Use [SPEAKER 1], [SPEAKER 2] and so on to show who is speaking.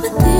[SPEAKER 1] with you.